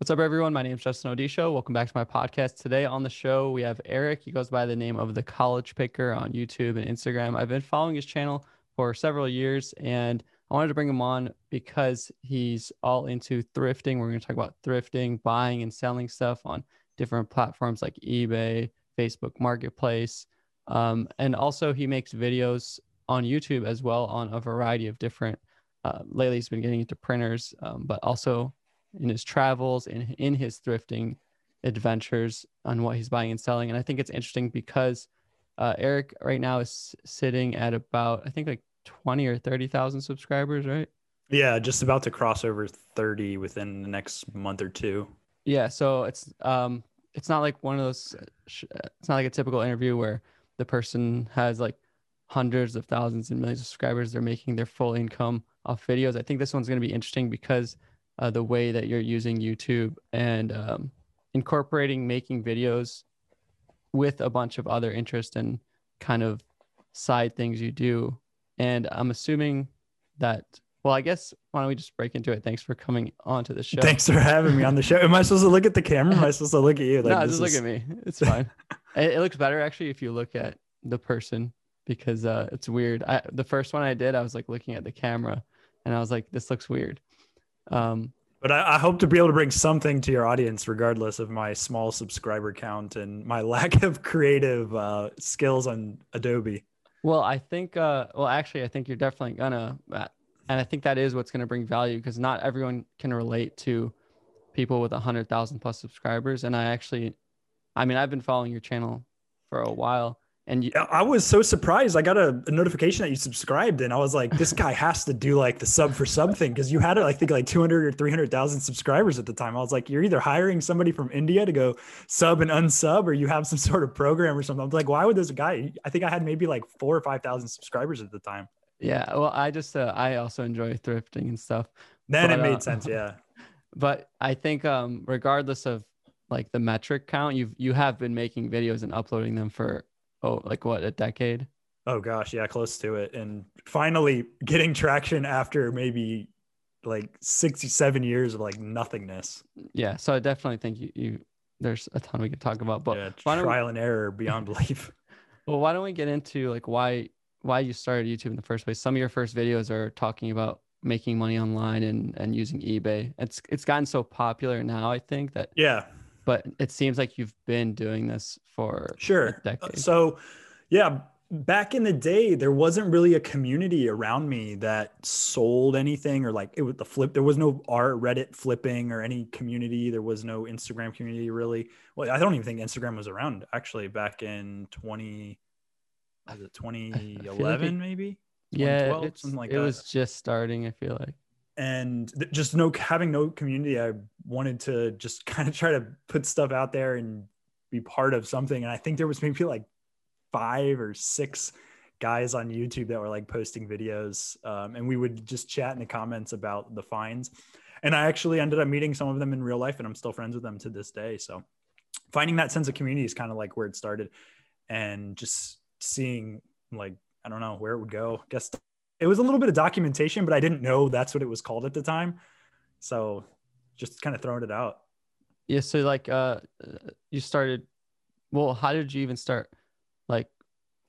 What's up, everyone? My name is Justin Odisho. Welcome back to my podcast. Today on the show, we have Eric. He goes by the name of the College Picker on YouTube and Instagram. I've been following his channel for several years, and I wanted to bring him on because he's all into thrifting. We're going to talk about thrifting, buying and selling stuff on different platforms like eBay, Facebook Marketplace. Um, and also, he makes videos on YouTube as well on a variety of different. Uh, lately, he's been getting into printers, um, but also in his travels, in in his thrifting adventures, on what he's buying and selling. And I think it's interesting because uh, Eric right now is sitting at about I think like twenty or thirty thousand subscribers, right? Yeah, just about to cross over thirty within the next month or two. Yeah, so it's um it's not like one of those. It's not like a typical interview where the person has like hundreds of thousands and millions of subscribers. They're making their full income off videos. I think this one's going to be interesting because uh, the way that you're using YouTube and um, incorporating making videos with a bunch of other interest and kind of side things you do. And I'm assuming that, well, I guess why don't we just break into it? Thanks for coming on to the show. Thanks for having me on the show. Am I supposed to look at the camera? Am I supposed to look at you? Like, no, just is... look at me. It's fine. it, it looks better actually if you look at the person because uh, it's weird. I, the first one I did, I was like looking at the camera and I was like, this looks weird. Um, but I, I, hope to be able to bring something to your audience, regardless of my small subscriber count and my lack of creative uh, skills on Adobe. Well, I think, uh, well, actually, I think you're definitely gonna, uh, and I think that is what's gonna bring value because not everyone can relate to people with a hundred thousand plus subscribers. And I actually, I mean, I've been following your channel for a while, and you, I was so surprised. I got a, a, notification that you subscribed, and I was like, "This guy has to do like the sub for sub thing," because you had, I think, like two hundred or three hundred thousand subscribers at the time. I was like, "You're either hiring somebody from India to go sub and unsub, or you have some sort of program or something." I was like, "Why would this guy?" I think I had maybe like four or five thousand subscribers at the time. Yeah, well, I just uh, I also enjoy thrifting and stuff. Then but, it made uh, sense, yeah. But I think, um, regardless of like the metric count, you've you have been making videos and uploading them for oh, like what, a decade? Oh gosh, yeah, close to it. And finally getting traction after maybe like 67 years of like nothingness. Yeah. So I definitely think you, you there's a ton we could talk about, but yeah, trial we, and error beyond belief. well, why don't we get into like why why you started YouTube in the first place? Some of your first videos are talking about making money online and and using eBay. It's it's gotten so popular now, I think that yeah, but it seems like you've been doing this for sure. Uh, so, yeah, back in the day, there wasn't really a community around me that sold anything or like it was the flip. There was no art Reddit flipping or any community. There was no Instagram community really. Well, I don't even think Instagram was around actually back in 20, was it 2011 like it, maybe? Yeah, something like it that. was just starting. I feel like and th- just no having no community i wanted to just kind of try to put stuff out there and be part of something. And i think there was maybe like five or six guys on youtube that were like posting videos um, and we would just chat in the comments about the finds. And i actually ended up meeting some of them in real life and i'm still friends with them to this day. So finding that sense of community is kind of like where it started and just seeing like i don't know where it would go. I guess it was a little bit of documentation, but I didn't know that's what it was called at the time. So just kind of throwing it out. Yeah. So like, uh, you started, well, how did you even start like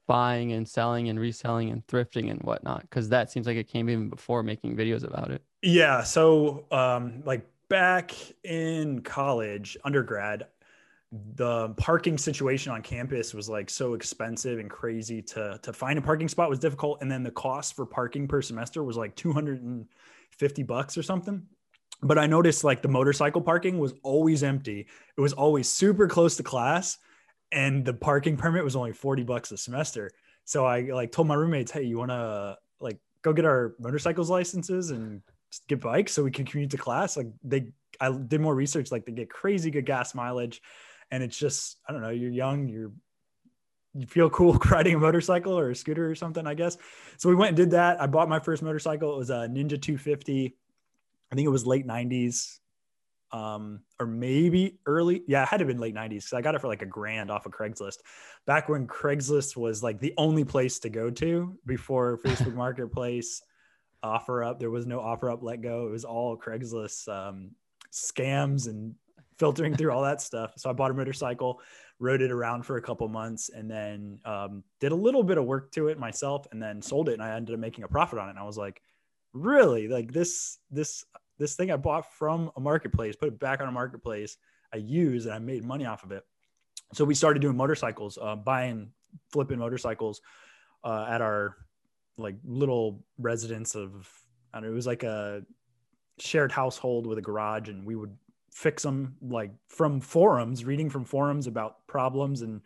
buying and selling and reselling and thrifting and whatnot? Cause that seems like it came even before making videos about it. Yeah. So, um, like back in college, undergrad, the parking situation on campus was like so expensive and crazy to to find a parking spot was difficult. And then the cost for parking per semester was like 250 bucks or something. But i noticed like the motorcycle parking was always empty. It was always super close to class and the parking permit was only 40 bucks a semester. So i like told my roommates hey you want to like go get our motorcycles licenses and get bikes so we can commute to class? Like they i did more research like they get crazy good gas mileage and it's just I don't know. You're young. You're you feel cool riding a motorcycle or a scooter or something, I guess. So we went and did that. I bought my first motorcycle. It was a Ninja 250. I think it was late 90s, um, or maybe early. Yeah, it had to have been late 90s because I got it for like a grand off of Craigslist. Back when Craigslist was like the only place to go to before Facebook Marketplace, OfferUp. There was no OfferUp, Let Go. It was all Craigslist. Um, scams and filtering through all that stuff. So I bought a motorcycle, rode it around for a couple months, and then um, did a little bit of work to it myself, and then sold it. And I ended up making a profit on it. And I was like, really, like this this this thing I bought from a marketplace, put it back on a marketplace, I used, and I made money off of it. So we started doing motorcycles, uh, buying, flipping motorcycles uh, at our like little residence of I don't know, it was like a shared household with a garage, and we would fix them like from forums, reading from forums about problems and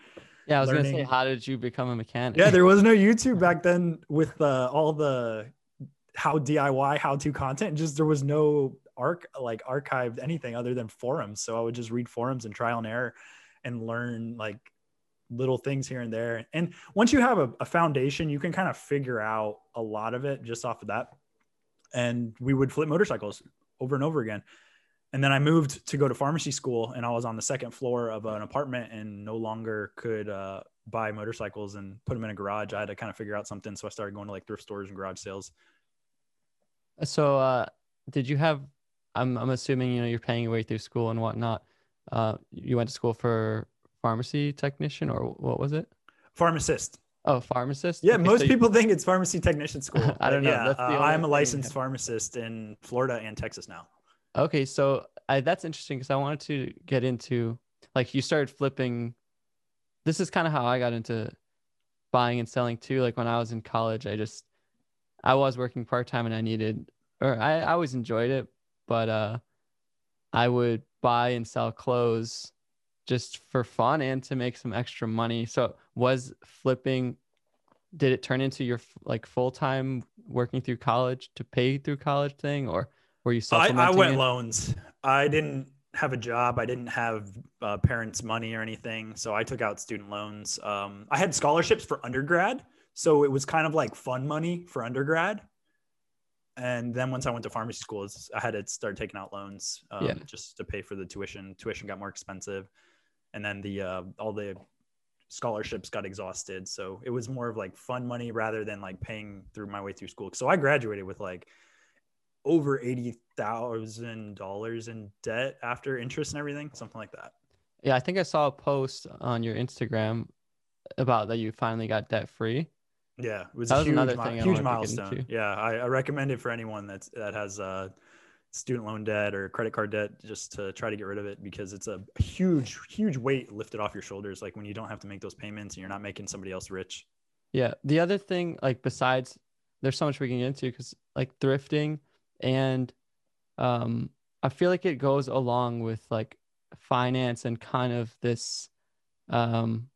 yeah. I was learning. gonna say, how did you become a mechanic? yeah, there was no YouTube back then with uh, all the how DIY how to content. Just there was no arc like archived anything other than forums. So I would just read forums and trial and error and learn like little things here and there. And once you have a, a foundation, you can kind of figure out a lot of it just off of that. And we would flip motorcycles over and over again. And then I moved to go to pharmacy school, and I was on the second floor of an apartment and no longer could uh, buy motorcycles and put them in a garage. I had to kind of figure out something. So I started going to like thrift stores and garage sales. So, uh, did you have? I'm I'm assuming you know you're paying your way through school and whatnot. Uh, you went to school for pharmacy technician or what was it? Pharmacist. Oh, pharmacist. Yeah, Okay, most so you- people think it's pharmacy technician school. I don't know. Yeah, uh, I'm a licensed pharmacist in Florida and Texas now. Okay, so I, that's interesting because I wanted to get into like you started flipping. This is kind of how I got into buying and selling too. Like when I was in college, I just I was working part time and I needed, or I, I always enjoyed it, but uh, I would buy and sell clothes just for fun and to make some extra money. So was flipping. Did it turn into your like full time working through college to pay through college thing, or were you I, supplementing? I went it? loans. I didn't have a job. I didn't have uh, parents' money or anything, so I took out student loans. Um, I had scholarships for undergrad, so it was kind of like fun money for undergrad. And then once I went to pharmacy school, I had to start taking out loans um, Yeah. just to pay for the tuition. Tuition got more expensive, and then the uh, all the scholarships got exhausted. So it was more of like fun money rather than like paying through my way through school. So I graduated with like over eighty thousand dollars in debt after interest and everything, something like that. Yeah, I think I saw a post on your Instagram about that you finally got debt free. Yeah, it was That a was huge, another mi- huge milestone. Yeah, I, I recommend it for anyone that's that has uh, student loan debt or credit card debt, just to try to get rid of it because it's a huge, huge weight lifted off your shoulders. Like when you don't have to make those payments and you're not making somebody else rich. Yeah. The other thing, like besides, there's so much we can get into because like thrifting and um, I feel like it goes along with like finance and kind of this, um,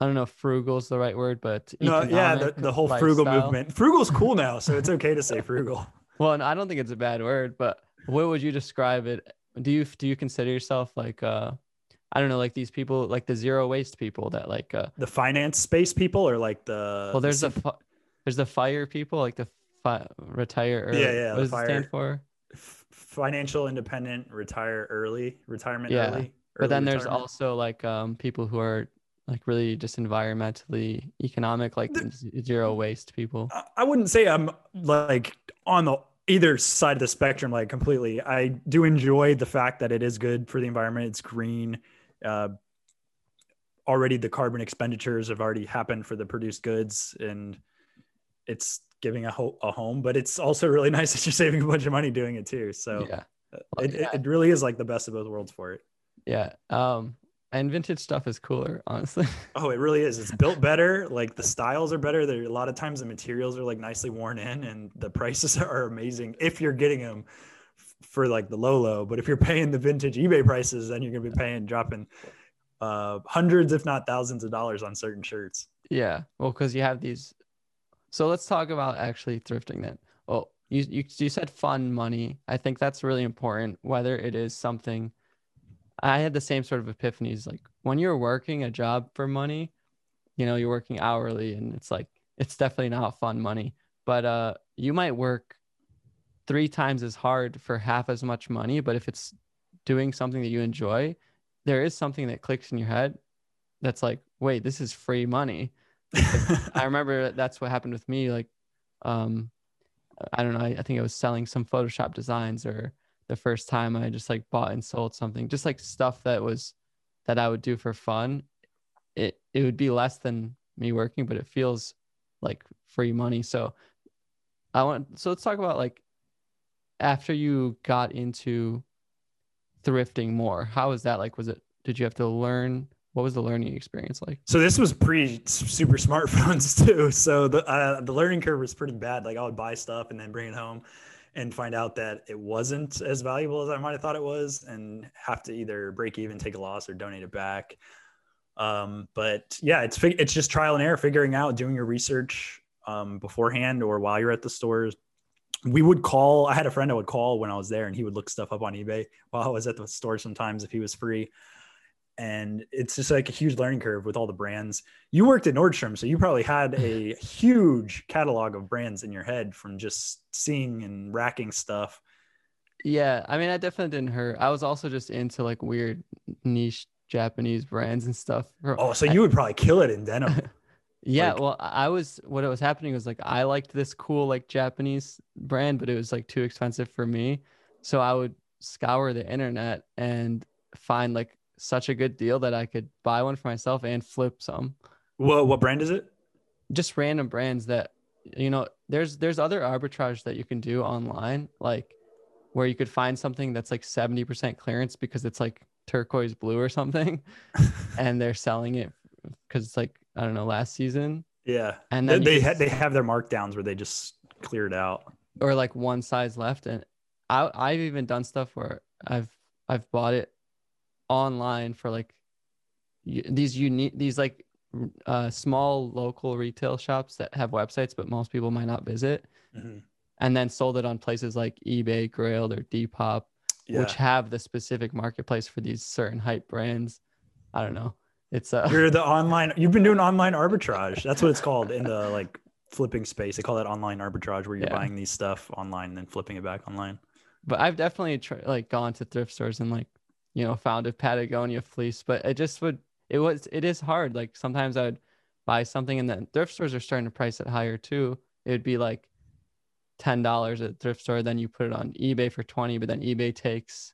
I don't know if frugal is the right word, but No, yeah, the, the whole frugal lifestyle. movement. Frugal's cool now, so it's okay to say frugal. Well, and I don't think it's a bad word, but what would you describe it? Do you do you consider yourself like uh I don't know, like these people, like the zero waste people that like uh The finance space people or like the well there's the fi- there's the fire people, like the fi- retire or Yeah, yeah, what the does it stand for? f- financial independent, retire early, retirement Yeah, early. But early then there's also like um people who are like really just environmentally economic, like z- zero waste people. I- I wouldn't say I'm like on the either side of the spectrum like completely. I do enjoy the fact that it is good for the environment. It's green. Uh, already the carbon expenditures have already happened for the produced goods and it's giving a, ho- a home, but it's also really nice that you're saving a bunch of money doing it too. So Yeah. uh, Well, it, yeah. it, really is like the best of both worlds for it. Yeah. Um and vintage stuff is cooler, honestly. Oh, it really is. It's built better. Like the styles are better. There a lot of times the materials are like nicely worn in, and the prices are amazing if you're getting them for like the low low. But if you're paying the vintage eBay prices, then you're gonna be paying dropping uh, hundreds, if not thousands, of dollars on certain shirts. Yeah, well, because you have these. So let's talk about actually thrifting then. Oh, you, you you said fun money. I think that's really important. Whether it is something, I had the same sort of epiphanies. Like when you're working a job for money, you know, you're working hourly, and it's like it's definitely not fun money. But uh, you might work three times as hard for half as much money. But if it's doing something that you enjoy, there is something that clicks in your head that's like, wait, this is free money. I remember that's what happened with me. Like, um, I don't know. I, I think I was selling some Photoshop designs or the first time I just like bought and sold something, just like stuff that was that I would do for fun, it it would be less than me working, but it feels like free money. So I want so let's talk about like after you got into thrifting more, how was that like? Was it did you have to learn what was the learning experience like? So this was pre super smartphones too. So the uh, the learning curve was pretty bad. Like I would buy stuff and then bring it home and find out that it wasn't as valuable as I might have thought it was, and have to either break even, take a loss, or donate it back. Um, but yeah, it's it's just trial and error, figuring out, doing your research um, beforehand or while you're at the stores. We would call. I had a friend I would call when I was there, and he would look stuff up on eBay while I was at the store. Sometimes if he was free, and it's just like a huge learning curve with all the brands. You worked at Nordstrom, so you probably had a huge catalog of brands in your head from just seeing and racking stuff. Yeah, I mean, I definitely didn't hurt. I was also just into like weird niche Japanese brands and stuff. Oh, so you would probably kill it in denim. yeah, like, well, I was what it was happening was like I liked this cool like Japanese brand, but it was like too expensive for me. So I would scour the internet and find like such a good deal that I could buy one for myself and flip some. Well, what brand is it? Just random brands that you know. There's there's other arbitrage that you can do online, like where you could find something that's like seventy percent clearance because it's like turquoise blue or something, and they're selling it because it's like I don't know last season. Yeah, and then they they, they have their markdowns where they just cleared out or like one size left, and I I've even done stuff where I've I've bought it online for like these unique these like uh, small local retail shops that have websites but most people might not visit mm-hmm. and then sold it on places like ebay grailed or depop yeah. which have the specific marketplace for these certain hype brands i don't know it's uh you're the online you've been doing online arbitrage that's what it's called in the like flipping space they call that online arbitrage where you're yeah. buying these stuff online and then flipping it back online but i've definitely tr- like gone to thrift stores and like you know, found a Patagonia fleece, but it just would, it was, it is hard. Like sometimes I would buy something and then thrift stores are starting to price it higher too. It would be like $10 at thrift store. Then you put it on eBay for 20, but then eBay takes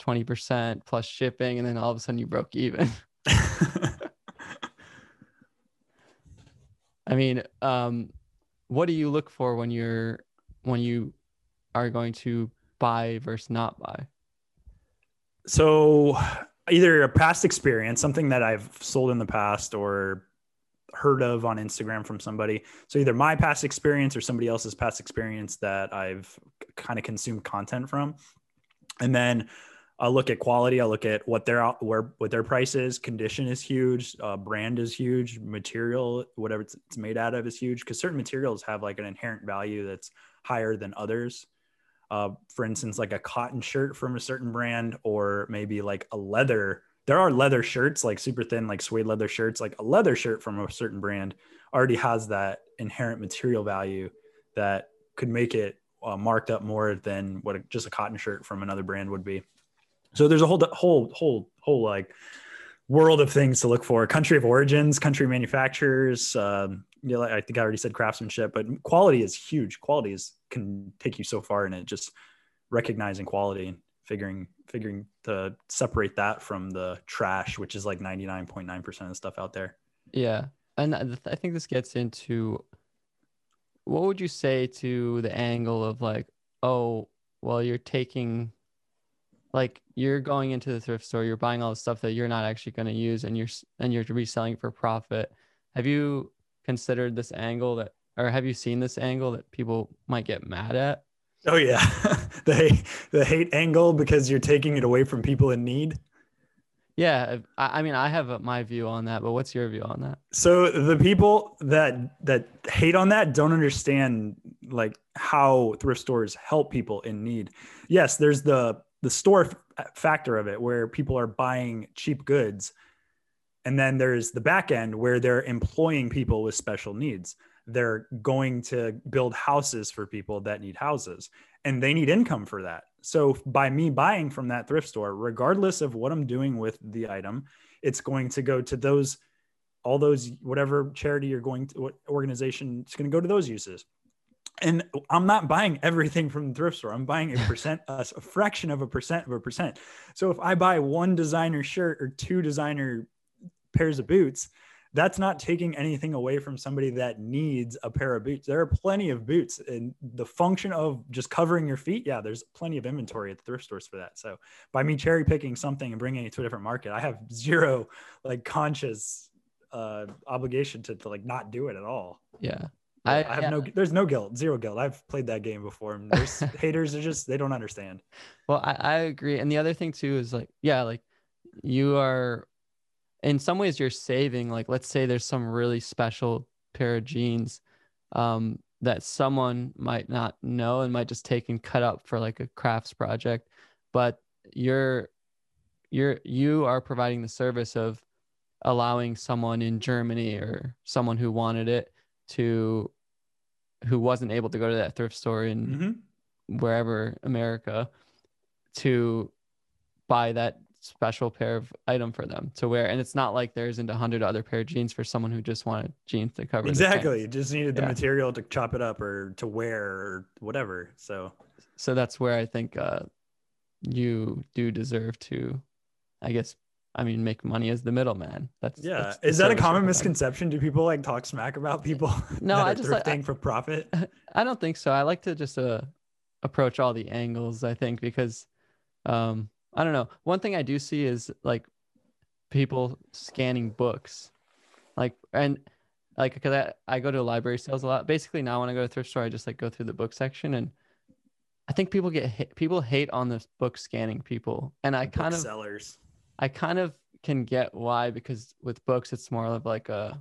20% plus shipping. And then all of a sudden you broke even. I mean, um, what do you look for when you're, when you are going to buy versus not buy? So either a past experience, something that I've sold in the past or heard of on Instagram from somebody. So either my past experience or somebody else's past experience that I've kind of consumed content from. And then I'll look at quality. I'll look at what their where what their price is. Condition is huge. Uh, brand is huge. Material, whatever it's, it's made out of, is huge because certain materials have like an inherent value that's higher than others uh, for instance, like a cotton shirt from a certain brand, or maybe like a leather. There are leather shirts, like super thin, like suede leather shirts. Like a leather shirt from a certain brand already has that inherent material value that could make it uh, marked up more than what a, just a cotton shirt from another brand would be. So there's a whole, whole, whole, whole like world of things to look for. Country of origins, country manufacturers. Um, you know, I think I already said craftsmanship, but quality is huge. Quality is can take you so far in it. Just recognizing quality and figuring figuring to separate that from the trash, which is like ninety nine point nine percent of the stuff out there. Yeah, and I think this gets into what would you say to the angle of like, oh, well, you're taking like you're going into the thrift store, you're buying all the stuff that you're not actually going to use, and you're and you're reselling for profit. Have you considered this angle that, or have you seen this angle that people might get mad at? Oh yeah, the hate, the hate angle because you're taking it away from people in need. Yeah, I, I mean, I have my view on that, but what's your view on that? So the people that that hate on that don't understand like how thrift stores help people in need. Yes, there's the the store f- uh, factor of it where people are buying cheap goods and then there's the back end where they're employing people with special needs. They're going to build houses for people that need houses and they need income for that. So by me buying from that thrift store regardless of what i'm doing with the item it's going to go to those all those whatever charity you're going to what organization it's going to go to those uses and I'm not buying everything from the thrift store. I'm buying a percent, a fraction of a percent of a percent. So if I buy one designer shirt or two designer pairs of boots, that's not taking anything away from somebody that needs a pair of boots. There are plenty of boots and the function of just covering your feet. Yeah, there's plenty of inventory at the thrift stores for that. So by me cherry picking something and bringing it to a different market, I have zero like conscious uh, obligation to, to like not do it at all. Yeah. I, I, have yeah. no there's no guilt zero guilt i've played that game before and there's haters are just they don't understand well I, I agree and the other thing too is like yeah like you are in some ways you're saving like let's say there's some really special pair of jeans um, that someone might not know and might just take and cut up for like a crafts project but you're you're you are providing the service of allowing someone in germany or someone who wanted it to who wasn't able to go to that thrift store in mm-hmm. wherever america to buy that special pair of item for them to wear. And it's not like there isn't a hundred other pair of jeans for someone who just wanted jeans to cover. Exactly. Just needed the yeah. material to chop it up or to wear or whatever. So, so that's where I think uh, you do deserve to, I guess, I mean, make money as the middleman. That's yeah. That's Is that a common misconception? Do people like talk smack about people? No, I just thrifting like, for profit. I don't think so. I like to just uh, approach all the angles. I think because um, I don't know. One thing I do see is like people scanning books, like and like because I, I go to library sales a lot. Basically, now when I go to thrift store, I just like go through the book section, and I think people get hit, people hate on this book scanning people, and I kind of sellers. I kind of can get why because with books it's more of like a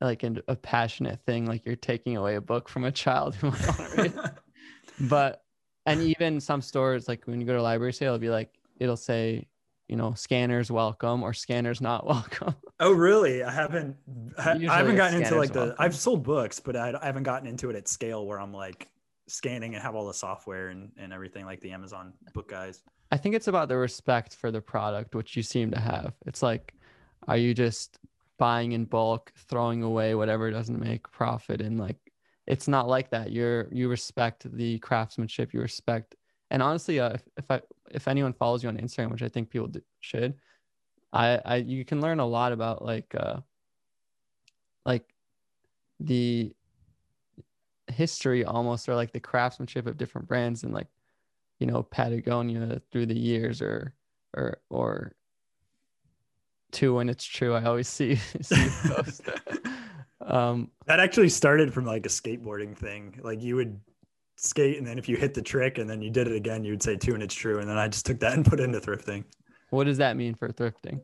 like a, a passionate thing, like you're taking away a book from a child who might want to read. but and even some stores like when you go to a library sale it'll be like it'll say you know scanners welcome or scanners not welcome oh really i haven't i, I haven't gotten into like the welcome. i've sold books but I, I haven't gotten into it at scale where i'm like scanning and have all the software and, and everything like the amazon book guys i think it's about the respect for the product which you seem to have it's like are you just buying in bulk throwing away whatever doesn't make profit and like it's not like that. You're you respect the craftsmanship. You respect, and honestly, uh, if, if I if anyone follows you on Instagram, which I think people do, should, I I you can learn a lot about like uh like the history almost or like the craftsmanship of different brands and like you know Patagonia through the years or or or two when it's true. I always see see post. Um, that actually started from like a skateboarding thing. Like you would skate, and then if you hit the trick and then you did it again, you would say two and it's true. And then I just took that and put it into thrifting. What does that mean for thrifting?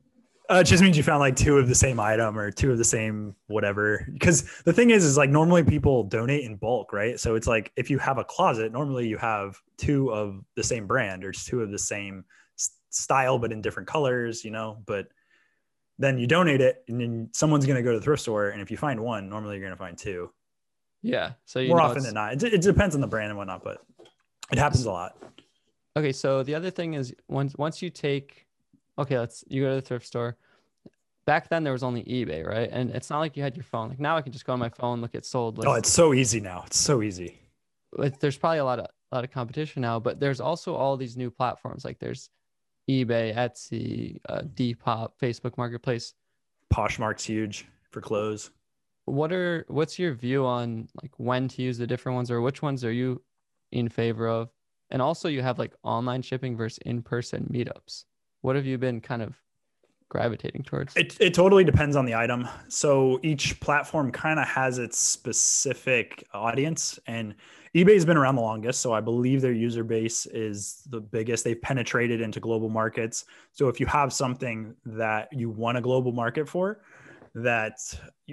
Uh, it just means you found like two of the same item or two of the same whatever. Because the thing is, is like normally people donate in bulk, right? So it's like if you have a closet, normally you have two of the same brand or two of the same style, but in different colors, you know. But then you donate it and then someone's going to go to the thrift store and if you find one normally you're going to find two yeah so more often than not it, it, depends on the brand and whatnot but it happens a lot okay so the other thing is once once you take okay let's you go to the thrift store back then there was only ebay right and it's not like you had your phone like now i can just go on my phone look at sold oh it's so easy now it's so easy there's probably a lot of a lot of competition now but there's also all these new platforms like there's eBay, Etsy, uh, Depop, Facebook Marketplace. Poshmark's huge for clothes. What are what's your view on like when to use the different ones, or which ones are you in favor of? And also, you have like online shipping versus in-person meetups. What have you been kind of gravitating towards? It, it totally depends on the item. So each platform kind of has its specific audience. And eBay's been around the longest, so I believe their user base is the biggest. They've penetrated into global markets. So if you have something that you want a global market for, that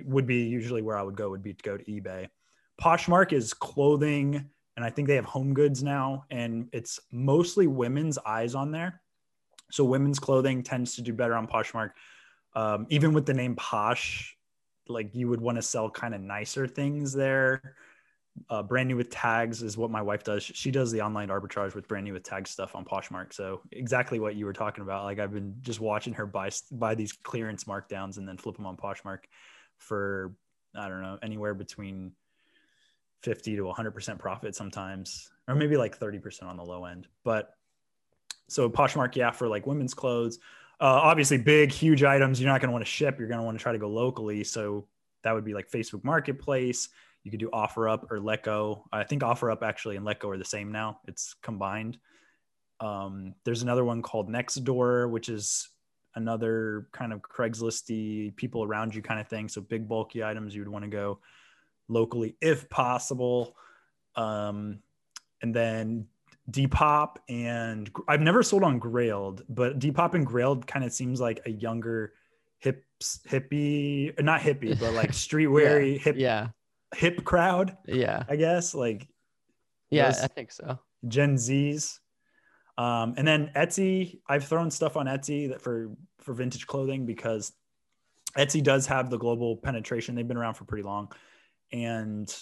would be usually where I would go would be to go to eBay. Poshmark is clothing and I think they have home goods now and it's mostly women's eyes on there. So women's clothing tends to do better on Poshmark. Um, even with the name Posh, like you would want to sell kind of nicer things there uh, brand new with tags is what my wife does. She does the online arbitrage with brand new with tag stuff on Poshmark. So exactly what you were talking about. Like I've been just watching her buy buy these clearance markdowns and then flip them on Poshmark for I don't know anywhere between 50 to 100% profit sometimes, or maybe like 30% on the low end. But so Poshmark, yeah, for like women's clothes, uh, obviously big, huge items you're not going to want to ship. You're going to want to try to go locally. So that would be like Facebook Marketplace. You could do OfferUp or Letgo. I think OfferUp actually and Letgo are the same now. It's combined. Um, there's another one called Nextdoor, which is another kind of Craigslisty people around you kind of thing. So big bulky items you would want to go locally if possible. Um, and then Depop and I've never sold on Grailed, but Depop and Grailed kind of seems like a younger hips hippie, not hippie, but like streetwear yeah. hip Yeah. hip crowd. Yeah. I guess like Yeah. I think so. Gen Zs. Um, and then Etsy, I've thrown stuff on Etsy that for for vintage clothing because Etsy does have the global penetration. They've been around for pretty long, and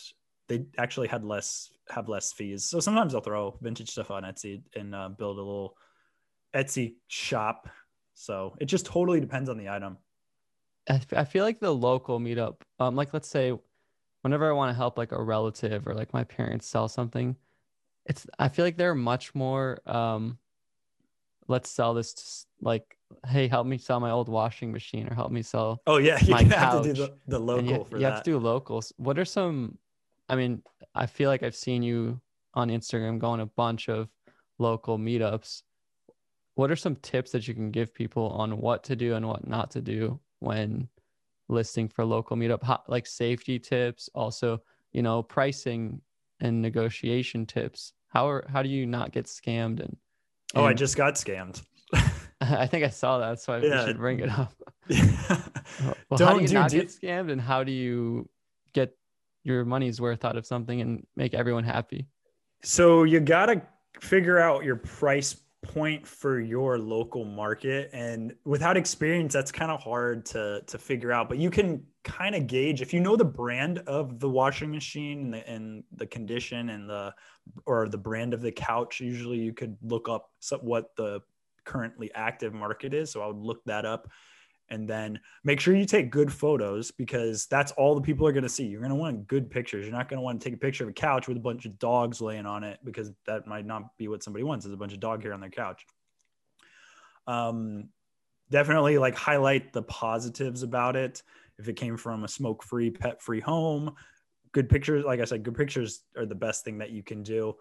they actually had less have less fees. So sometimes I'll throw vintage stuff on Etsy and uh, build a little Etsy shop. So it just totally depends on the item. I feel like the local meetup, um, like let's say whenever I want to help like a relative or like my parents sell something, it's I feel like they're much more um let's sell this to like hey help me sell my old washing machine or help me sell Oh yeah, you My have to do the, the local you, for you have to do locals. What are some I mean, I feel like I've seen you on Instagram going a bunch of local meetups. What are some tips that you can give people on what to do and what not to do when listing for local meetup? How, like safety tips, also, you know, pricing and negotiation tips. How are how do you not get scammed and, oh, I just got scammed. I think I saw that, so I Yeah. should bring it up. Well, how do Don't you do not get scammed, and how do you get your money's worth out of something and make everyone happy? So you got to figure out your price point for your local market. And without experience that's kind of hard to to figure out but you can kind of gauge if you know the brand of the washing machine and the, and the condition and the or the brand of the couch usually you could look up what the currently active market is. So i would look that up and then make sure you take good photos because that's all the people are going to see. You're going to want good pictures. You're not going to want to take a picture of a couch with a bunch of dogs laying on it because that might not be what somebody wants is a bunch of dog hair on their couch. Um, definitely like highlight the positives about it. If it came from a smoke-free, pet-free home, good pictures. Like I said, good pictures are the best thing that you can do.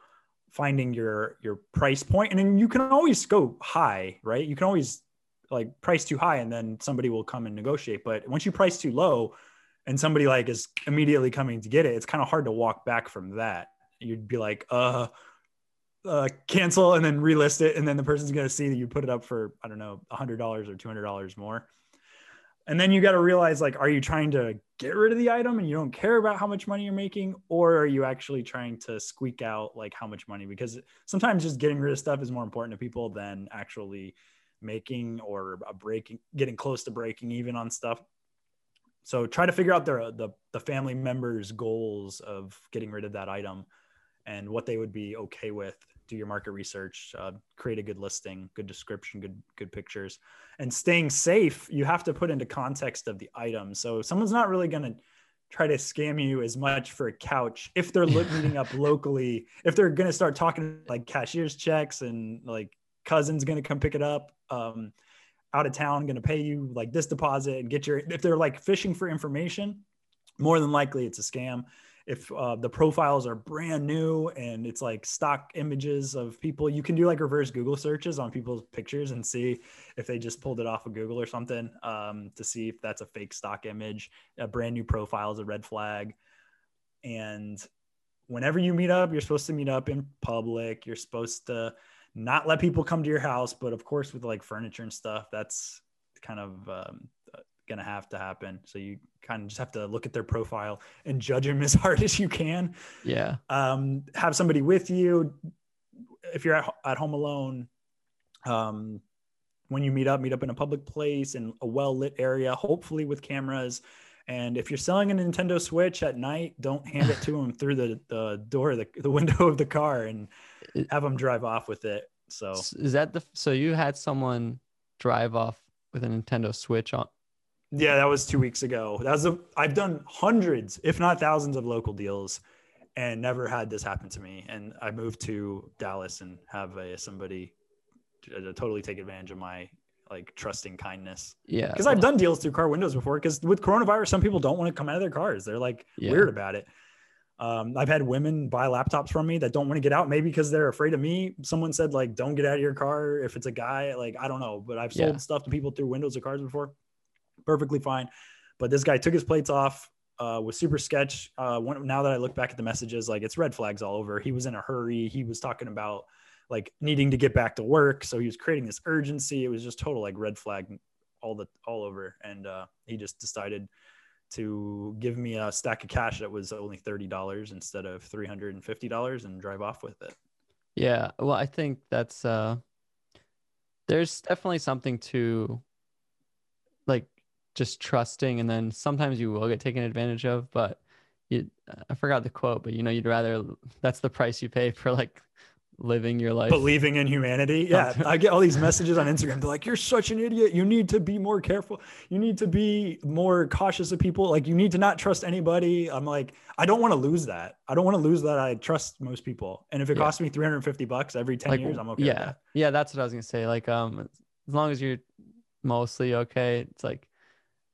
Finding your your price point, and then you can always go high, right? You can always like price too high and then somebody will come and negotiate. But once you price too low and somebody like is immediately coming to get it it's kind of hard to walk back from that. You'd be like uh uh cancel and then relist it and then the person's going to see that you put it up for i don't know $100 or $200 more. And then you got to realize like are you trying to get rid of the item and you don't care about how much money you're making or are you actually trying to squeak out like how much money? Because sometimes just getting rid of stuff is more important to people than actually making or a breaking getting close to breaking even on stuff. So try to figure out their the, the family members goals of getting rid of that item and what they would be okay with. Do your market research uh, create a good listing good description good good pictures. And staying safe you have to put into context of the item. So someone's not really going to try to scam you as much for a couch if they're look, meeting up locally if they're going to start talking like cashier's checks and like cousin's going to come pick it up um, out of town going to pay you like this deposit and get your if they're like fishing for information more than likely it's a scam. If uh, the profiles are brand new and it's like stock images of people you can do like reverse google searches on people's pictures and see if they just pulled it off of google or something um, to see if that's a fake stock image a brand new profile is a red flag. And whenever you meet up you're supposed to meet up in public. You're supposed to not let people come to your house but of course with like furniture and stuff that's kind of um, gonna have to happen. So you kind of just have to look at their profile and judge them as hard as you can. Yeah. um, have somebody with you. If you're at, at home alone um, when you meet up meet up in a public place in a well lit area hopefully with cameras and if you're selling a nintendo switch at night don't hand it to them through the, the door the, the window of the car and have them drive off with it so Is that the so you had someone drive off with a Nintendo Switch on? Yeah, that was two weeks ago. That was a, I've done hundreds, if not thousands, of local deals, and never had this happen to me. And I moved to Dallas and have a, somebody to totally take advantage of my like trusting kindness. Yeah. Because I've done deals through car windows before. Because with coronavirus, some people don't want to come out of their cars. They're like Yeah. weird about it. Um, I've had women buy laptops from me that don't want to get out, maybe because they're afraid of me. Someone said like, "Don't get out of your car if it's a guy." Like I don't know, but I've sold Yeah. stuff to people through windows of cars before. Perfectly fine. But this guy took his plates off. Uh, was super sketch. Uh, when, now that I look back at the messages, like it's red flags all over. He was in a hurry. He was talking about like needing to get back to work, so he was creating this urgency. It was just total like red flag all the all over, and uh, he just decided to give me a stack of cash that was only thirty dollars instead of three hundred and fifty dollars, and drive off with it. Yeah, well, I think that's uh there's definitely something to like just trusting and then sometimes you will get taken advantage of, but you I forgot the quote, but you know, you'd rather that's the price you pay for like living your life. Believing in humanity, yeah. I get all these messages on Instagram. They're like, "You're such an idiot. You need to be more careful. You need to be more cautious of people. Like, you need to not trust anybody." I'm like, I don't want to lose that. I don't want to lose that. I trust most people, and if it Yeah. costs me 350 bucks every 10 like years, I'm okay. yeah. that. Yeah, that's what I was gonna say. Like um as long as you're mostly okay, it's like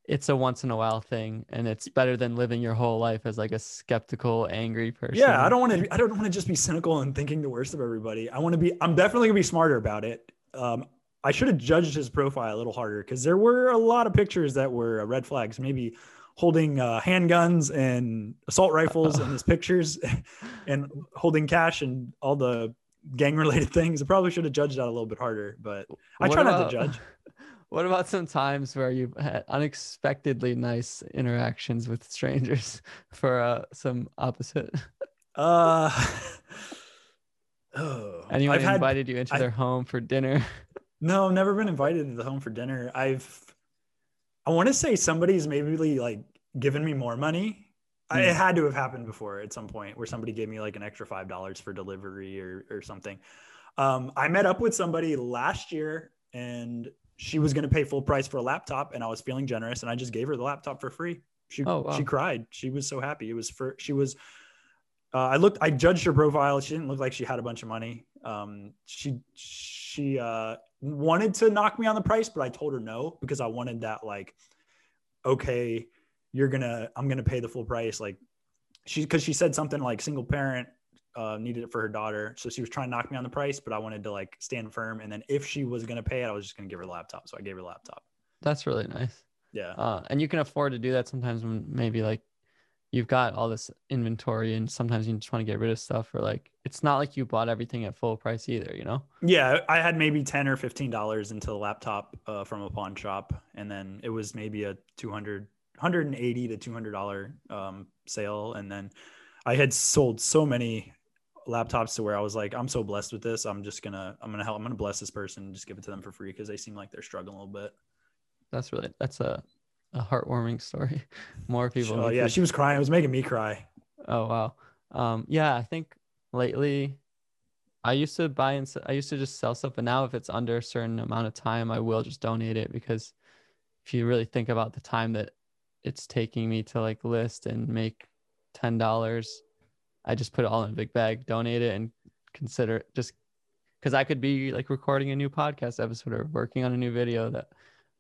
it's a once in a while thing and it's better than living your whole life as like a skeptical, angry person. Yeah, I don't want to. I don't want to just be cynical and thinking the worst of everybody. I want to be. I'm definitely gonna be smarter about it. Um, I should have judged his profile a little harder because there were a lot of pictures that were uh, red flags. Maybe holding uh, handguns and assault rifles in his pictures, and holding cash and all the gang related things. I probably should have judged that a little bit harder, but I What try not to judge. What about some times where you've had unexpectedly nice interactions with strangers for uh, some opposite? Uh, oh, Anyone I've had invited you into I- their home for dinner? No, I've never been invited to the home for dinner. I've, I want to say somebody's maybe like given me more money. I, it Hmm. had to have happened before at some point where somebody gave me like an extra five dollars for delivery or or something. Um, I met up with somebody last year and she was going to pay full price for a laptop, and I was feeling generous, and I just gave her the laptop for free. She Oh, wow. she cried. She was so happy. It was for she was. Uh, I looked. I judged her profile. She didn't look like she had a bunch of money. Um, she she uh, wanted to knock me on the price, but I told her no because I wanted that like, okay, you're gonna I'm gonna pay the full price. Like she because she said something like single parent uh, needed it for her daughter, so she was trying to knock me on the price, but I wanted to like stand firm. And then if she was gonna pay it, I was just gonna give her the laptop. So I gave her the laptop. That's really nice. Yeah. Uh, and you can afford to do that sometimes when maybe like you've got all this inventory and sometimes you just want to get rid of stuff or like it's not like you bought everything at full price either, you know? Yeah, I had maybe ten or fifteen dollars into the laptop uh, from a pawn shop, and then it was maybe a 200 180 to 200 dollar um, sale, and then I had sold so many laptops to where I was like, I'm so blessed with this. I'm just gonna I'm gonna help. I'm gonna bless this person and just give it to them for free because they seem like they're struggling a little bit. That's really that's a, a heartwarming story. More people. Oh yeah, she was crying. It was making me cry. Oh wow. Um yeah, I think lately I used to buy and I used to just sell stuff, but now if it's under a certain amount of time, I will just donate it because if you really think about the time that it's taking me to like list and make ten dollars, I just put it all in a big bag, donate it, and consider it just because I could be like recording a new podcast episode or working on a new video that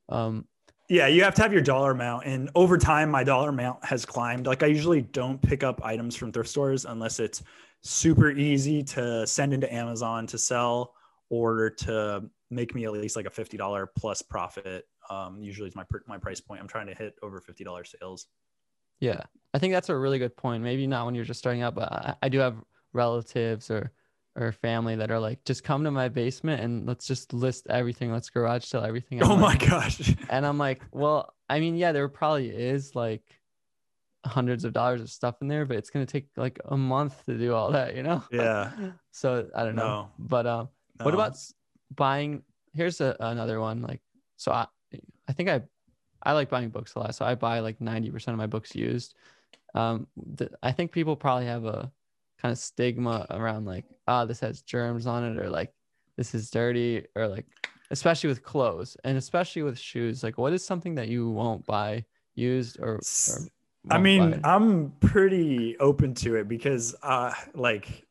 um Yeah, you have to have your dollar amount. And over time, my dollar amount has climbed. Like I usually don't pick up items from thrift stores unless it's super easy to send into Amazon to sell or to make me at least like a $50 plus profit. Um, usually it's my, my price point. I'm trying to hit over $50 sales. Yeah, I think that's a really good point. Maybe not when you're just starting out, but I, I do have relatives or or family that are like, just come to my basement and let's just list everything. Let's garage sell everything. I'm Oh my gosh. And I'm like, well, I mean, yeah, there probably is like hundreds of dollars of stuff in there, but it's gonna take like a month to do all that, you know? Yeah. so I don't know. No. But um, what about buying? Here's a, another one. Like, so I, I think I, I like buying books a lot. So I buy like 90% of my books used. Um, th- I think people probably have a kind of stigma around like, ah, this has germs on it, or like, this is dirty, or like, especially with clothes and especially with shoes. Like, what is something that you won't buy used or, or I mean, buy? I'm pretty open to it because, uh, like,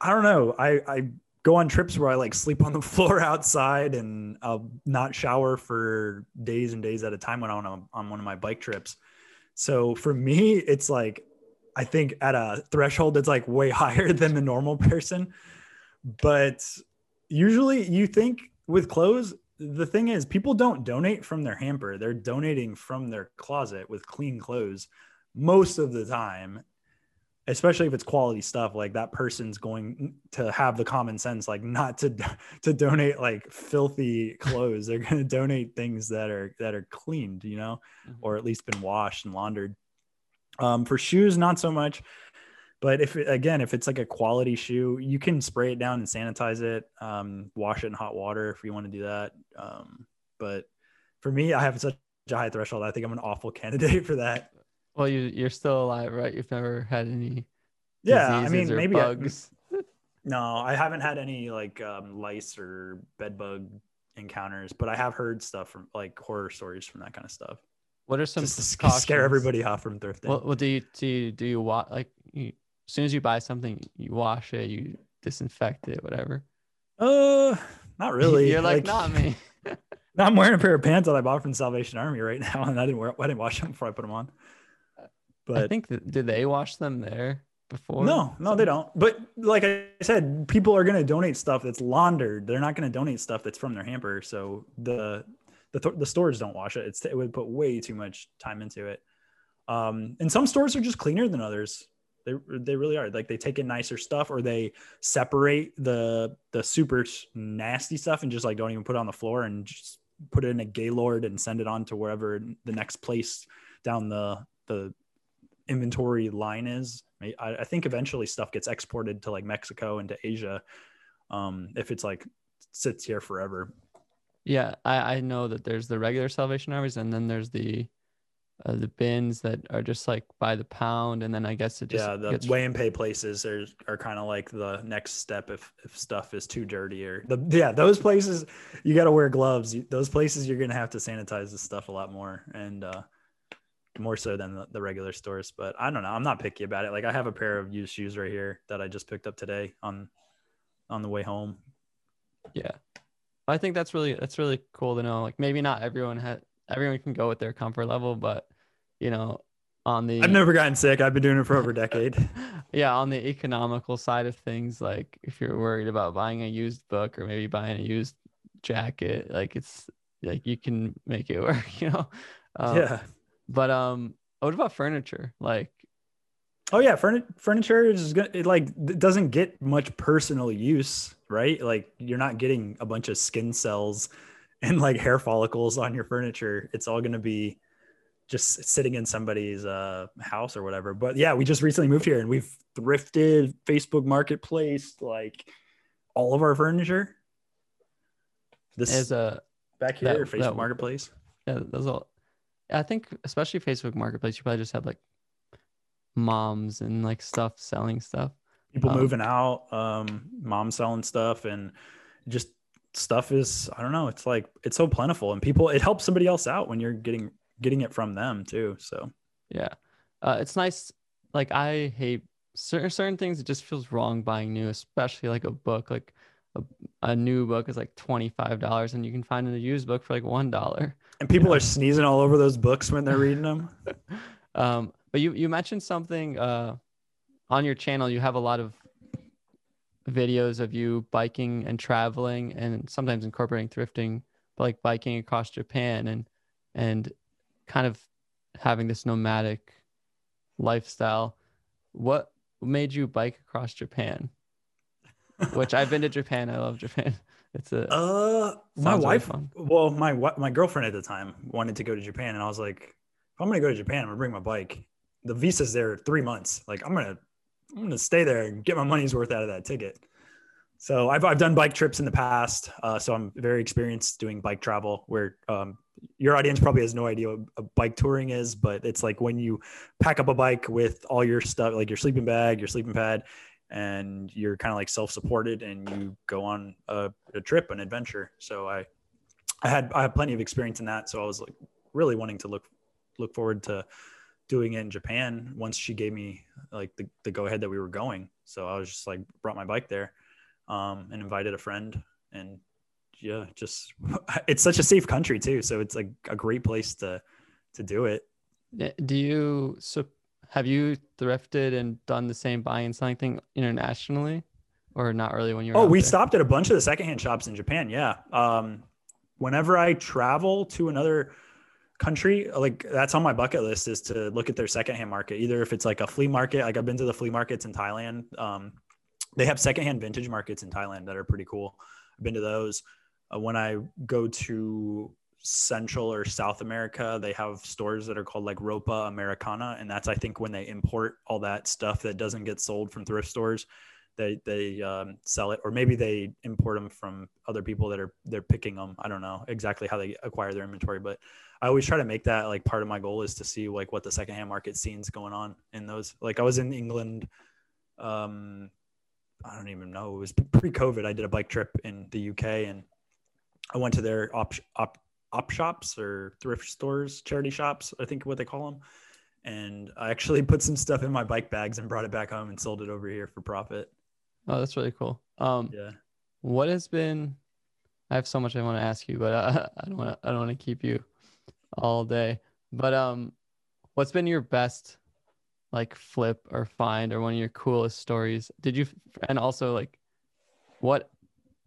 I don't know. I I go on trips where I like sleep on the floor outside and I'll not shower for days and days at a time when I'm on, on one of my bike trips. So for me, it's like I think at a threshold that's like way higher than the normal person. But usually, you think with clothes, the thing is, people don't donate from their hamper; they're donating from their closet with clean clothes most of the time especially if it's quality stuff like that person's going to have the common sense like not to to donate like filthy clothes. They're going to donate things that are that are cleaned you know Mhm. or at least been washed and laundered. Um for shoes not so much. But if again if it's like a quality shoe you can spray it down and sanitize it. Um wash it in hot water if you want to do that. Um but for me i have such a high threshold. I think i'm an awful candidate for that Well, you you're still alive, right? You've never had any yeah i mean maybe I- No, I haven't had any like um, lice or bed bug encounters, but I have heard stuff from like horror stories from that kind of stuff. what are some Just to scare everybody off from thrifting. Well, well, do you do you, do you wa- like you, as soon as you buy something, you wash it, you disinfect it, whatever. uh, not really. You're like, not me. No, I'm wearing a pair of pants that I bought from Salvation Army right now, and I didn't wear. I didn't wash them before I put them on. I think that, did they wash them there before? no, no, they don't. But like I said, people are going to donate stuff that's laundered. They're not going to donate stuff that's from their hamper. So the the th- the stores don't wash it. It's it would put way too much time into it. Um, and some stores are just cleaner than others. They they really are. Like they take in nicer stuff, or they separate the the super nasty stuff and just like don't even put it on the floor and just put it in a gaylord and send it on to wherever the next place down the the inventory line is. I, I think eventually stuff gets exported to like Mexico and to Asia. Um, if it's like sits here forever. Yeah, I, I know that there's the regular Salvation Armies, and then there's the uh, the bins that are just like by the pound, and then I guess it just yeah, the gets weigh and pay places are, are kind of like the next step if, if stuff is too dirty or the yeah those places you got to wear gloves. Those places you're gonna have to sanitize the stuff a lot more and uh, more so than the, the regular stores. But I don't know. I'm not picky about it. Like I have a pair of used shoes right here that I just picked up today on on the way home. Yeah. I think that's really that's really cool to know. Like maybe not everyone had everyone can go with their comfort level, but you know, on the I've never gotten sick. I've been doing it for over a decade. yeah, on the economical side of things, like if you're worried about buying a used book or maybe buying a used jacket, like it's like you can make it work, you know. Um, yeah. But um, what about furniture? Like, Oh yeah, furni- furniture is gonna it like it doesn't get much personal use, right? Like you're not getting a bunch of skin cells and like hair follicles on your furniture. It's all gonna be just sitting in somebody's uh, house or whatever. But yeah, we just recently moved here and we've thrifted Facebook Marketplace like all of our furniture. This is a back here, that- Facebook that- Marketplace. yeah, those all. I think especially Facebook Marketplace, you probably just have like moms and like stuff selling stuff. people Um, moving out um mom selling stuff and just stuff is i don't know it's like it's so plentiful and people it helps somebody else out when you're getting getting it from them too so Yeah. Uh, it's nice. Like I hate certain certain things. It just feels wrong buying new, especially like a book. Like a, a new book is like twenty five dollars, and you can find a used book for like one dollar. And people are sneezing all over those books when they're reading them Um, but you you mentioned something uh, on your channel. You have a lot of videos of you biking and traveling, and sometimes incorporating thrifting, but like biking across Japan and and kind of having this nomadic lifestyle. What made you bike across Japan? Which I've been to Japan. I love Japan. It's a uh my really wife well my my girlfriend at the time wanted to go to japan and i was like if i'm gonna go to japan i'm gonna bring my bike. The visa's there three months. Like i'm gonna i'm gonna stay there and get my money's worth out of that ticket. So i've, I've done bike trips in the past uh, so i'm very experienced doing bike travel where um, your audience probably has no idea what a bike touring is but it's like when you pack up a bike with all your stuff like your sleeping bag your sleeping pad and you're kind of like self-supported and you go on a, a trip an adventure so i i had i had plenty of experience in that so i was like really wanting to look look forward to doing it in Japan once she gave me like the, the go ahead that we were going. So I was just like brought my bike there um, and invited a friend and yeah, just it's such a safe country too. So it's like a great place to to do it. Do you so have you thrifted and done the same buying and selling thing internationally? Or not really when you're Oh, we there? stopped at a bunch of the secondhand shops in Japan. Yeah. Um whenever I travel to another country like that's on my bucket list is to look at their secondhand market either if it's like a flea market like i've been to the flea markets in thailand um, they have secondhand vintage markets in thailand that are pretty cool i've been to those uh, when i go to central or south america they have stores that are called like ropa americana and that's i think when they import all that stuff that doesn't get sold from thrift stores they they um, sell it or maybe they import them from other people that are they're picking them i don't know exactly how they acquire their inventory but i always try to make that like part of my goal is to see like what the secondhand market scene's going on in those. Like i was in england um i don't even know it was pre-covid i did a bike trip in the uk and i went to their op op, op shops or thrift stores charity shops i think what they call them and I actually put some stuff in my bike bags and brought it back home and sold it over here for profit. Oh, that's really cool. Um, yeah. What has been? I have so much I want to ask you, but I, I don't want to. I don't want to keep you all day. But um, what's been your best like flip or find or one of your coolest stories? Did you and also like what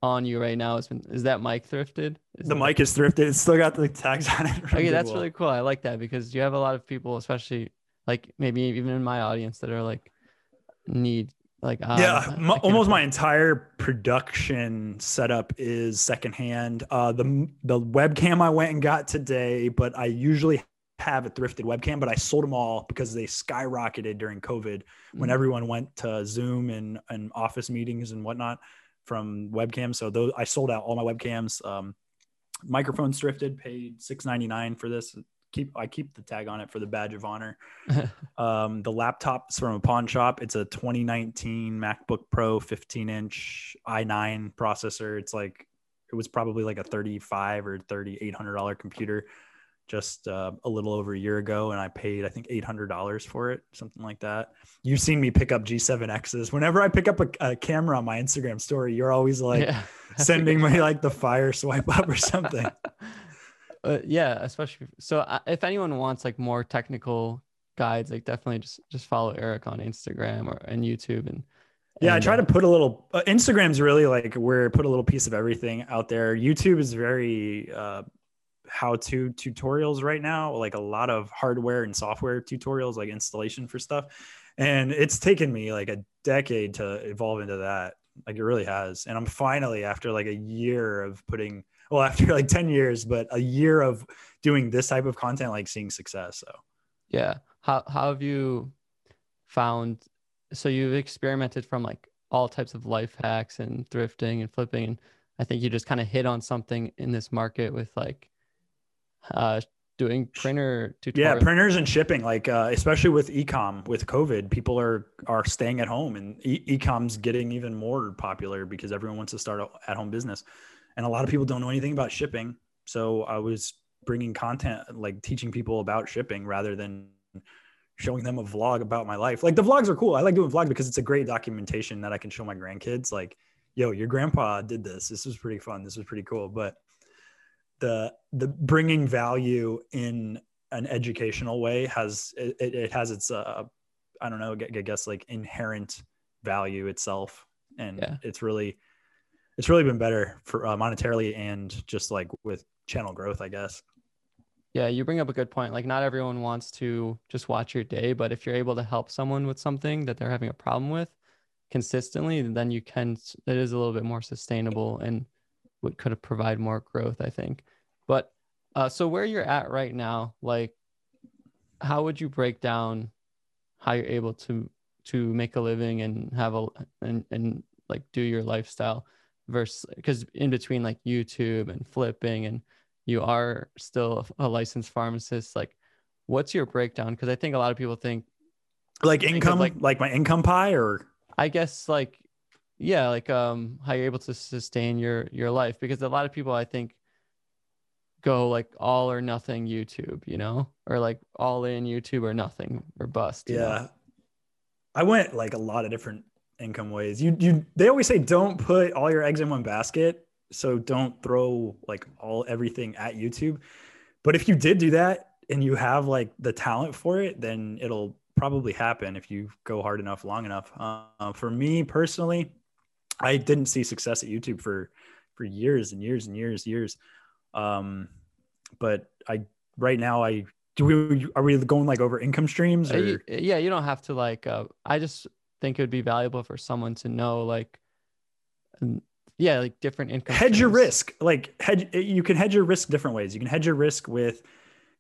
on you right now has been is that mic thrifted? Is the mic is thrifted. It's still got the tags on it. Okay, that's really cool. I like that because you have a lot of people, especially like maybe even in my audience, that are like need like uh, yeah, my, almost my entire production setup is secondhand. Uh, the the webcam I went and got today, but I usually have a thrifted webcam, but I sold them all because they skyrocketed during COVID when mm-hmm. everyone went to Zoom and and office meetings and whatnot from webcams. So those I sold out all my webcams. Um, microphones thrifted, paid six ninety nine for this keep I keep the tag on it for the badge of honor. um, the laptop's from a pawn shop. It's a 2019 MacBook Pro 15 inch i9 processor. It's like it was probably like a 35 or 3800 dollar computer just uh, a little over a year ago and I paid I think $800 for it, something like that. You've seen me pick up G7Xs. Whenever I pick up a, a camera on my Instagram story, you're always like yeah, sending me like the fire swipe up or something. uh, yeah, especially so uh, if anyone wants like more technical guides, like definitely just just follow Eric on Instagram or and YouTube and. Yeah, I try to uh, put a little. Uh, Instagram's really like where I put a little piece of everything out there. YouTube is very uh, how-to tutorials right now, like a lot of hardware and software tutorials, like installation for stuff. And it's taken me like a decade to evolve into that. Like it really has. And I'm finally after like a year of putting well after like 10 years but a year of doing this type of content like seeing success so yeah how, how have you found so you've experimented from like all types of life hacks and thrifting and flipping and i think you just kind of hit on something in this market with like uh doing printer tutorials. yeah printers and shipping like uh, especially with ecom with covid people are are staying at home and e- ecom's getting even more popular because everyone wants to start at home business and a lot of people don't know anything about shipping. So I was bringing content, like teaching people about shipping rather than showing them a vlog about my life. Like the vlogs are cool. I like doing vlogs because it's a great documentation that I can show my grandkids. Like, yo, your grandpa did this. This was pretty fun. This was pretty cool. But the the bringing value in an educational way has it, it has its uh I don't know I guess like inherent value itself, and yeah. it's really it's really been better for uh, monetarily and just like with channel growth, I guess. Yeah, you bring up a good point. Like, not everyone wants to just watch your day, but if you're able to help someone with something that they're having a problem with consistently, then you can, it is a little bit more sustainable and would could have provide more growth, I think. But uh, so where you're at right now, like, how would you break down how you're able to to make a living and have a and and like do your lifestyle? versus because in between like YouTube and flipping and you are still a licensed pharmacist like what's your breakdown because I think a lot of people think like income like, like my income pie or I guess like yeah like um how you're able to sustain your your life because a lot of people I think go like all or nothing YouTube, you know, or like all in YouTube or nothing or bust. you know? Yeah. I went like a lot of different income ways. You you they always say don't put all your eggs in one basket. So don't throw like all everything at YouTube. But if you did do that and you have like the talent for it, then it'll probably happen if you go hard enough, long enough. Uh, for me personally, I didn't see success at YouTube for for years and years and years, years. Um, but I right now I do we are we going like over income streams Uh, or yeah, you don't have to like. Uh, I just think it would be valuable for someone to know like, um, yeah, like different income. hedge your risk like hedge you can hedge your risk different ways you can hedge your risk with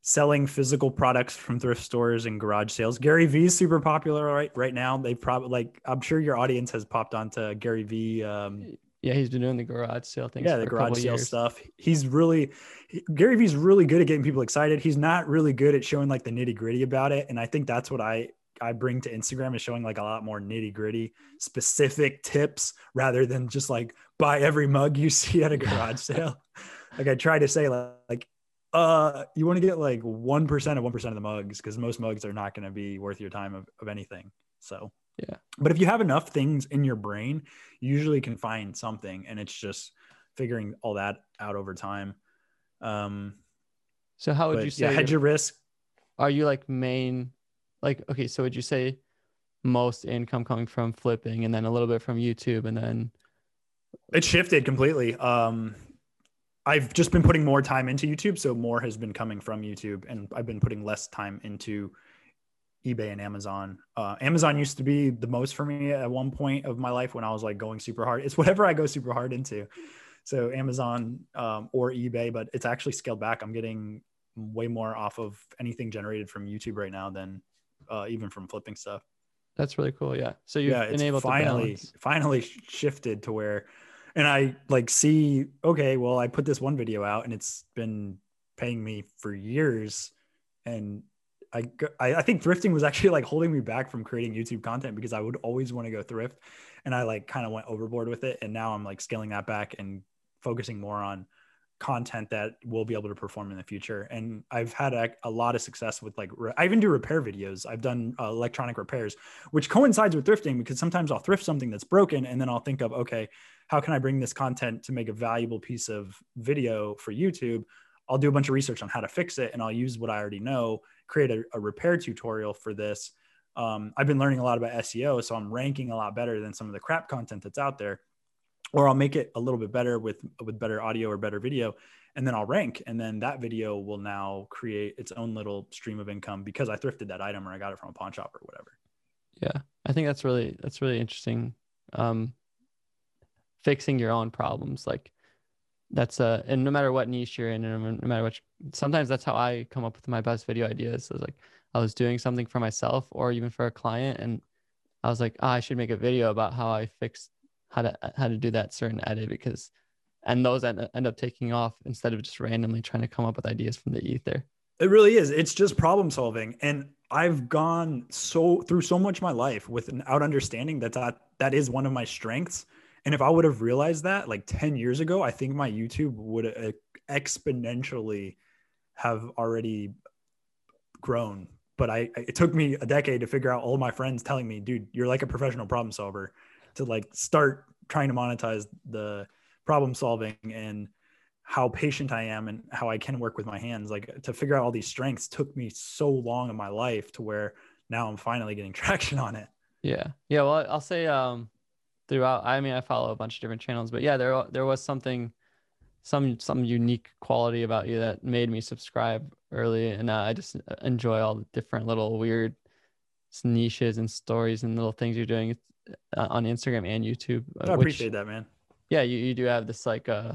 selling physical products from thrift stores and garage sales gary vee is super popular right right now they probably like i'm sure your audience has popped onto gary vee um Yeah, he's been doing the garage sale things. yeah the garage sale years. stuff he's really gary vee's really good at getting people excited he's not really good at showing like the nitty gritty about it and i think that's what i i bring to instagram is showing like a lot more nitty gritty specific tips rather than just like buy every mug you see at a garage sale like i try to say like, like uh you want to get like 1% of 1% of the mugs because most mugs are not going to be worth your time of, of anything so Yeah. but if you have enough things in your brain you usually can find something and it's just figuring all that out over time um So how would you say? yeah hedge your risk are you like main, like okay? So would you say most income coming from flipping, and then a little bit from YouTube, and then it shifted completely um i've just been putting more time into youtube so more has been coming from youtube and i've been putting less time into ebay and amazon uh, amazon used to be the most for me at one point of my life when i was like going super hard it's whatever i go super hard into so amazon um, or ebay but it's actually scaled back i'm getting way more off of anything generated from youtube right now than uh, even from flipping stuff that's really cool. Yeah. So you've yeah, been it's able finally to balance. finally shifted to where, and I like see okay, well I put this one video out and it's been paying me for years, and I I, think thrifting was actually like holding me back from creating YouTube content because I would always want to go thrift, and I like kind of went overboard with it, and now I'm like scaling that back and focusing more on content that will be able to perform in the future. And i've had a, a lot of success with like re- i even do repair videos. I've done uh, electronic repairs which coincides with thrifting because sometimes I'll thrift something that's broken and then I'll think of, okay, how can I bring this content to make a valuable piece of video for YouTube? I'll do a bunch of research on how to fix it and I'll use what I already know, create a, a repair tutorial for this. Um, I've been learning a lot about SEO, so I'm ranking a lot better than some of the crap content that's out there. Or I'll make it a little bit better with with better audio or better video, and then I'll rank, and then that video will now create its own little stream of income because I thrifted that item or I got it from a pawn shop or whatever. Yeah, I think that's really that's really interesting. Um, fixing your own problems, like that's uh, and no matter what niche you're in, and no matter what, sometimes that's how I come up with my best video ideas. So like I was doing something for myself or even for a client, and I was like, ah, I should make a video about how I fixed how to how to do that certain edit because, and those end, end up taking off instead of just randomly trying to come up with ideas from the ether. It really is. It's just problem solving. And I've gone so through so much of my life without understanding that that, that is one of my strengths. And if I would have realized that like 10 years ago, I think my YouTube would uh, exponentially have already grown. But I, it took me a decade to figure out all my friends telling me, dude, you're like a professional problem solver to like start trying to monetize the problem solving and how patient I am and how I can work with my hands. Like to figure out all these strengths took me so long in my life to where now I'm finally getting traction on it. Yeah. Yeah. Well, I'll say um throughout I mean I follow a bunch of different channels, but yeah, there there was something some some unique quality about you that made me subscribe early and uh, I just enjoy all the different little weird niches and stories and little things you're doing uh, on Instagram and YouTube. uh, I which- appreciate that, man. Yeah, you, you do have this like uh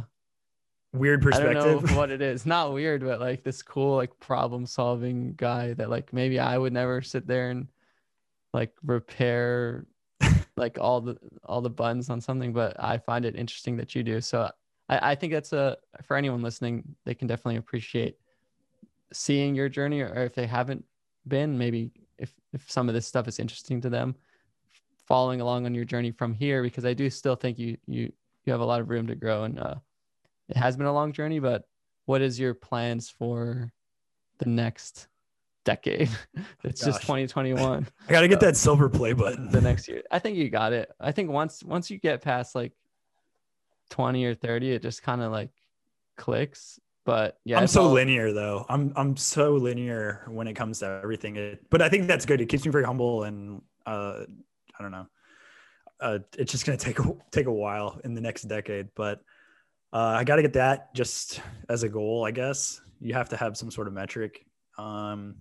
Weird I don't know perspective. what it is. Not weird, but like this cool like problem solving guy that like maybe I would never sit there and like repair like all the all the buttons on something, but I find it interesting that you do. So I, I think that's a for anyone listening, they can definitely appreciate seeing your journey or if they haven't been, maybe if if some of this stuff is interesting to them, following along on your journey from here because I do still think you you you have a lot of room to grow and uh it has been a long journey, but what is your plans for the next decade? it's just 2021. I got to get that silver play button. the next year. I think you got it. I think once once you get past like 20 or 30, it just kind of like clicks. But yeah, I'm so all- linear though. I'm I'm so linear when it comes to everything. It, but I think that's good. It keeps me very humble and uh, I don't know. Uh, it's just gonna take a, take a while in the next decade, but uh, I got to get that just as a goal. I guess you have to have some sort of metric, um,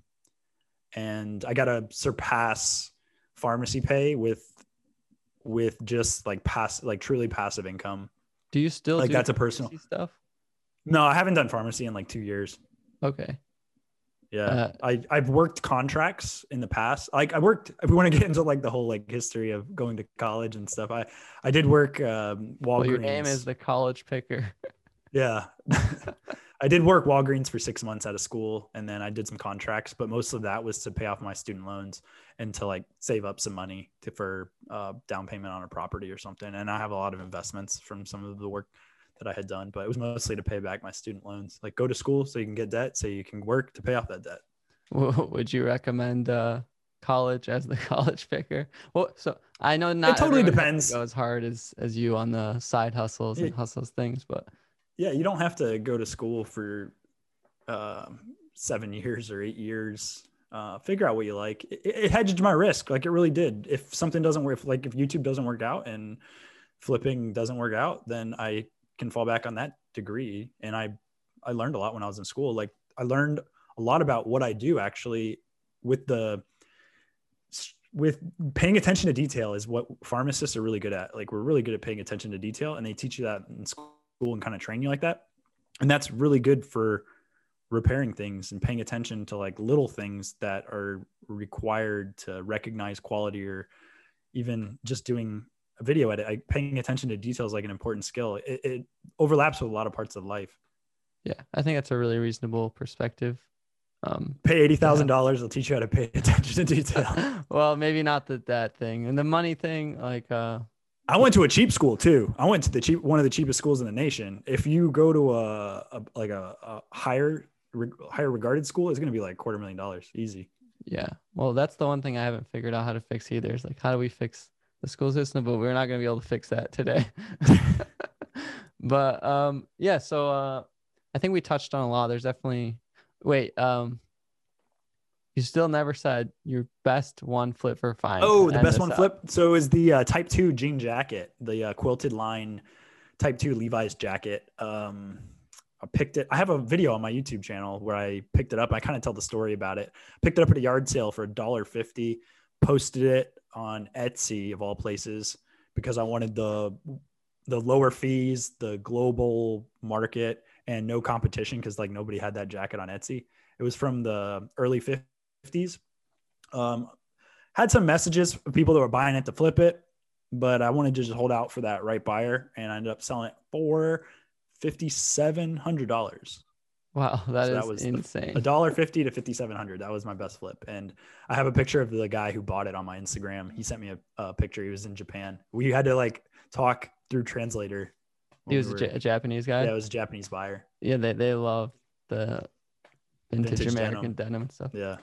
and I got to surpass pharmacy pay with with just like pass like truly passive income. Do you still Like that's a personal. stuff? No, I haven't done pharmacy in like two years. Okay. Yeah, Uh, I I've worked contracts in the past. Like I worked. If we want to get into like the whole like history of going to college and stuff, I I did work um, Walgreens. Well, your name is the college picker. yeah. I did work Walgreens for six months out of school, and then I did some contracts. But most of that was to pay off my student loans and to like save up some money to, for uh, down payment on a property or something. And I have a lot of investments from some of the work that I had done, but it was mostly to pay back my student loans. Like go to school so you can get debt, so you can work to pay off that debt. Would you recommend uh, college as the college picker? Well, so I know not it totally everyone has to depends. Go as hard as as you on the side hustles and hustles things, but yeah you don't have to go to school for um, seven years or eight years. Uh, figure out what you like. It, it hedged my risk. Like it really did. If something doesn't work if, like if youtube doesn't work out and flipping doesn't work out then i can fall back on that degree. And i i learned a lot when i was in school. Like i learned a lot about what i do actually with the with paying attention to detail is what pharmacists are really good at. Like we're really good at paying attention to detail and they teach you that in school and kind of train you like that. And that's really good for repairing things and paying attention to like little things that are required to recognize quality or even just doing a video edit like paying attention to details like an important skill. It, it overlaps with a lot of parts of life. Yeah, I think that's a really reasonable perspective. Um, pay $80000 they'll teach you how to pay attention to detail. Well, maybe not the that thing. And the money thing. Like, uh, I went to a cheap school too. I went to the cheap one of the cheapest schools in the nation. If you go to a, a like a, a higher re, higher regarded school, it's going to be like quarter million dollars easy. yeah. Well, that's the one thing I haven't figured out how to fix either. Is like, how do we fix the school system? But we're not gonna be able to fix that today. but um, yeah. So uh, I think we touched on a lot. There's definitely wait. Um, you still never said your best one flip for fine. Oh, the best one out. flip. So is the uh, Type Two jean jacket, the uh, quilted line Type Two Levi's jacket. Um, I picked it. I have a video on my YouTube channel where I picked it up. I kind of tell the story about it. Picked it up at a yard sale for a dollar fifty. Posted it on Etsy of all places because I wanted the the lower fees, the global market, and no competition because like nobody had that jacket on Etsy. It was from the early fifties. Um, had some messages of people that were buying it to flip it, but I wanted to just hold out for that right buyer, and I ended up selling it for fifty seven hundred dollars. Wow, that So is that was insane. A dollar fifty to fifty seven hundred. That was my best flip, and I have a picture of the guy who bought it on my Instagram. He sent me a, a picture. He was in Japan. We had to like talk through translator. he was we a, were- Ja- a Japanese guy. yeah, it was a Japanese buyer. yeah, they they love the vintage, Vintage American denim. denim and stuff. Yeah.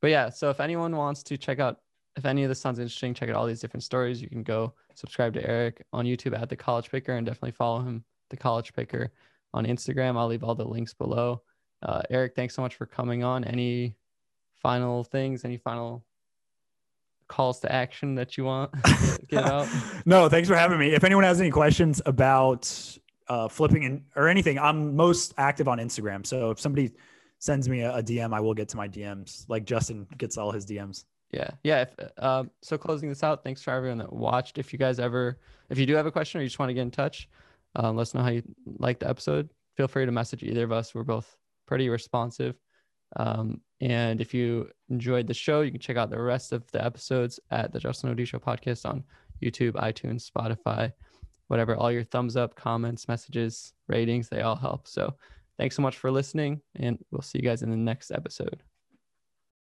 But yeah, so if anyone wants to check out, if any of this sounds interesting, check out all these different stories. You can go subscribe to Eric on YouTube at the College Picker and definitely follow him, the College Picker, on Instagram. I'll leave all the links below. Uh, Eric, thanks so much for coming on. Any final things? Any final calls to action that you want get out? no, thanks for having me. If anyone has any questions about uh, flipping in, or anything, I'm most active on Instagram. So if somebody sends me a, a DM, I will get to my DMs. Like Justin gets all his DMs. Yeah, yeah. If, um, so closing this out, thanks for everyone that watched. If you guys ever, if you do have a question or you just want to get in touch, um, let us know how you like the episode. Feel free to message either of us. We're both pretty responsive. Um, and if you enjoyed the show, you can check out the rest of the episodes at the Justin Odisho podcast on YouTube, iTunes, Spotify, whatever. All your thumbs up, comments, messages, ratings, they all help. So thanks so much for listening, and we'll see you guys in the next episode.